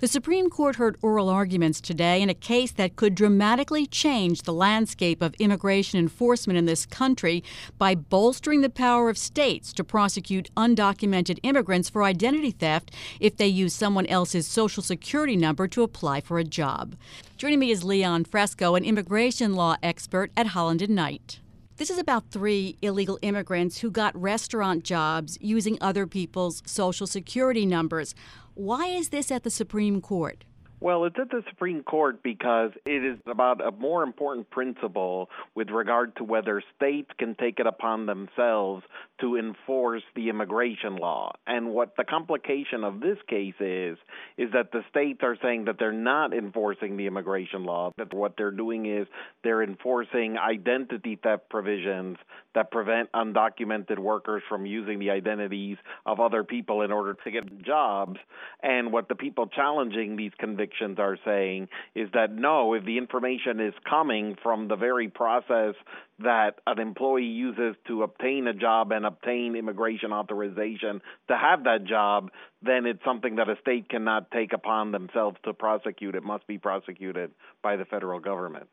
The Supreme Court heard oral arguments today in a case that could dramatically change the landscape of immigration enforcement in this country by bolstering the power of states to prosecute undocumented immigrants for identity theft if they use someone else's social security number to apply for a job. Joining me is Leon Fresco, an immigration law expert at Holland and Knight. This is about three illegal immigrants who got restaurant jobs using other people's social security numbers. Why is this at the Supreme Court? Well, it's at the Supreme Court because it is about a more important principle with regard to whether states can take it upon themselves to enforce the immigration law. And what the complication of this case is, is that the states are saying that they're not enforcing the immigration law, that what they're doing is they're enforcing identity theft provisions that prevent undocumented workers from using the identities of other people in order to get jobs. And what the people challenging these convictions are saying is that no, if the information is coming from the very process that an employee uses to obtain a job and obtain immigration authorization to have that job, then it's something that a state cannot take upon themselves to prosecute. It must be prosecuted by the federal government.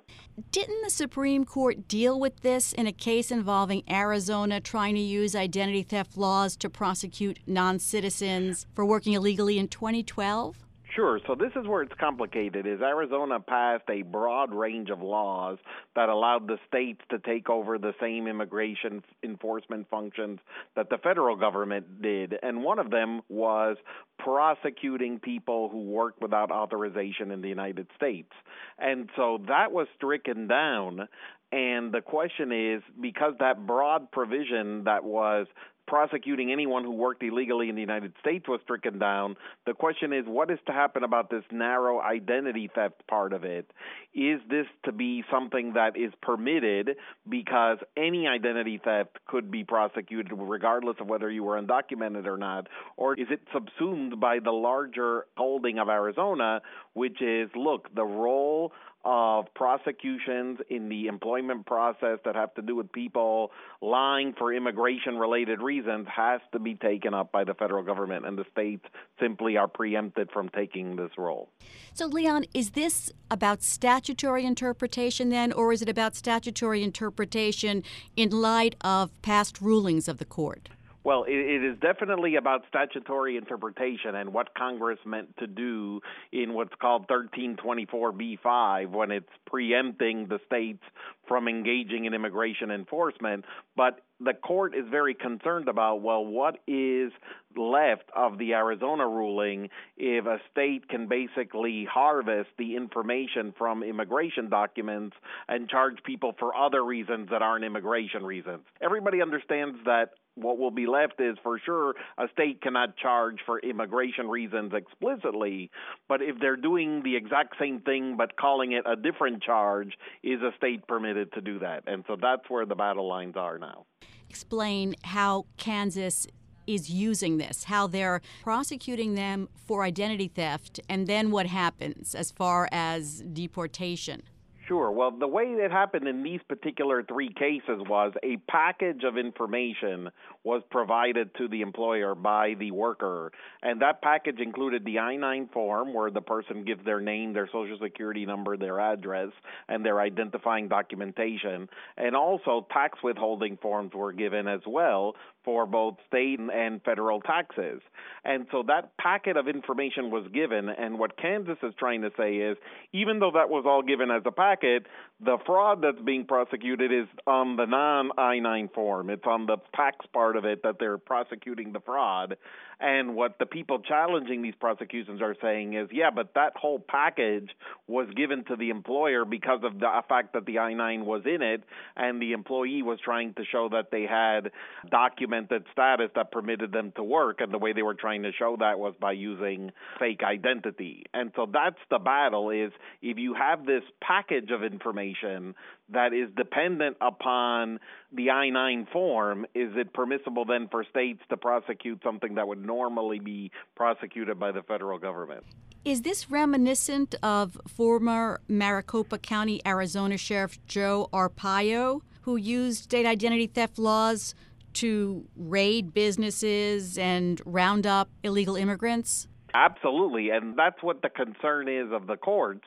Didn't the Supreme Court deal with this in a case involving Arizona trying to use identity theft laws to prosecute non citizens for working illegally in 2012? Sure. So this is where it's complicated. Is Arizona passed a broad range of laws that allowed the states to take over the same immigration enforcement functions that the federal government did, and one of them was prosecuting people who worked without authorization in the United States. And so that was stricken down and the question is because that broad provision that was prosecuting anyone who worked illegally in the United States was stricken down. The question is, what is to happen about this narrow identity theft part of it? Is this to be something that is permitted because any identity theft could be prosecuted regardless of whether you were undocumented or not? Or is it subsumed by the larger holding of Arizona, which is look, the role of prosecutions in the employment process that have to do with people lying for immigration related reasons has to be taken up by the federal government, and the states simply are preempted from taking this role. So, Leon, is this about statutory interpretation then, or is it about statutory interpretation in light of past rulings of the court? Well, it, it is definitely about statutory interpretation and what Congress meant to do in what's called 1324b5 when it's preempting the states from engaging in immigration enforcement. But the court is very concerned about well, what is left of the Arizona ruling if a state can basically harvest the information from immigration documents and charge people for other reasons that aren't immigration reasons. Everybody understands that what will be left is for sure a state cannot charge for immigration reasons explicitly, but if they're doing the exact same thing but calling it a different charge, is a state permitted to do that? And so that's where the battle lines are now. Explain how Kansas is using this, how they're prosecuting them for identity theft, and then what happens as far as deportation. Sure. Well, the way it happened in these particular three cases was a package of information was provided to the employer by the worker. And that package included the I 9 form, where the person gives their name, their social security number, their address, and their identifying documentation. And also, tax withholding forms were given as well for both state and federal taxes. And so that packet of information was given. And what Kansas is trying to say is even though that was all given as a packet, the fraud that's being prosecuted is on the non I 9 form. It's on the tax part of it that they're prosecuting the fraud. And what the people challenging these prosecutions are saying is, yeah, but that whole package was given to the employer because of the fact that the I 9 was in it, and the employee was trying to show that they had documented status that permitted them to work. And the way they were trying to show that was by using fake identity. And so that's the battle is if you have this package of information that is dependent upon the I 9 form, is it permissible? Impossible then for states to prosecute something that would normally be prosecuted by the federal government. Is this reminiscent of former Maricopa County, Arizona Sheriff Joe Arpaio, who used state identity theft laws to raid businesses and round up illegal immigrants? Absolutely, and that's what the concern is of the courts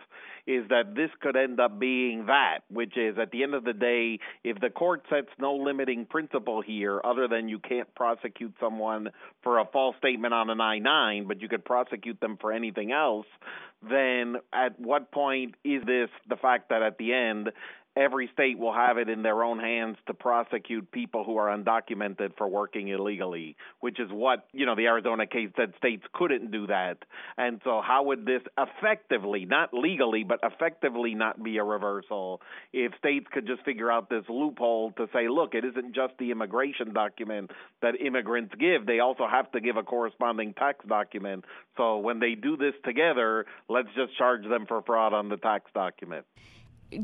is that this could end up being that, which is at the end of the day, if the court sets no limiting principle here other than you can't prosecute someone for a false statement on an I 9, but you could prosecute them for anything else, then at what point is this the fact that at the end every state will have it in their own hands to prosecute people who are undocumented for working illegally, which is what, you know, the Arizona case said states couldn't do that. And so how would this effectively, not legally, but effectively not be a reversal if states could just figure out this loophole to say, look, it isn't just the immigration document that immigrants give, they also have to give a corresponding tax document. So when they do this together, let's just charge them for fraud on the tax document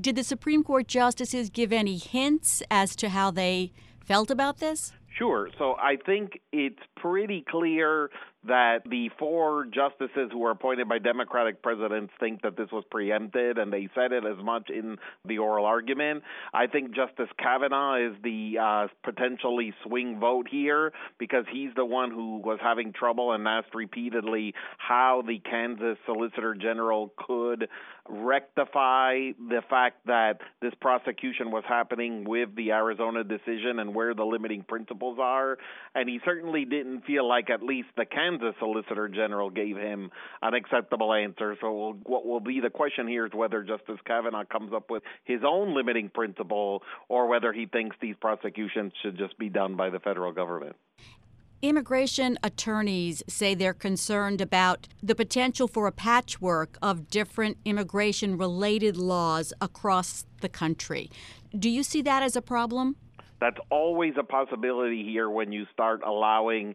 did the Supreme Court justices give any hints as to how they felt about this? Sure. So I think it's pretty clear that the four justices who were appointed by Democratic presidents think that this was preempted, and they said it as much in the oral argument. I think Justice Kavanaugh is the uh, potentially swing vote here because he's the one who was having trouble and asked repeatedly how the Kansas Solicitor General could rectify the fact that this prosecution was happening with the Arizona decision and where the limiting principles are. And he certainly didn't feel like at least the Kansas Solicitor General gave him an acceptable answer. So what will be the question here is whether Justice Kavanaugh comes up with his own limiting principle or whether he thinks these prosecutions should just be done by the federal government. Immigration attorneys say they're concerned about the potential for a patchwork of different immigration related laws across the country. Do you see that as a problem? That's always a possibility here when you start allowing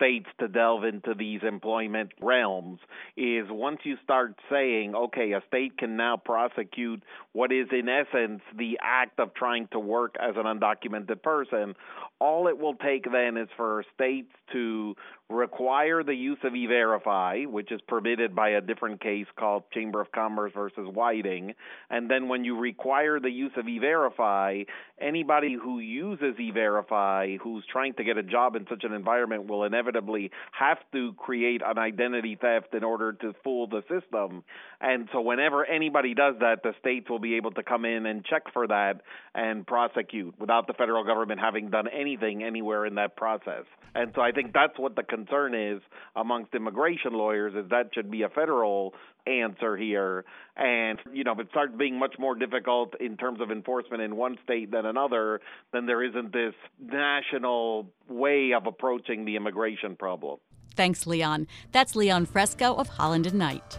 states to delve into these employment realms is once you start saying, okay, a state can now prosecute what is in essence the act of trying to work as an undocumented person, all it will take then is for states to require the use of e-verify, which is permitted by a different case called Chamber of Commerce versus Whiting. And then when you require the use of e-verify, anybody who uses e-verify who's trying to get a job in such an environment will inevitably have to create an identity theft in order to fool the system. And so whenever anybody does that, the states will be able to come in and check for that and prosecute without the federal government having done anything anywhere in that process. And so I think that's what the concern is amongst immigration lawyers is that should be a federal answer here. And, you know, if it starts being much more difficult in terms of enforcement in one state than another, then there isn't this national way of approaching the immigration problem. Thanks, Leon. That's Leon Fresco of Holland and Knight.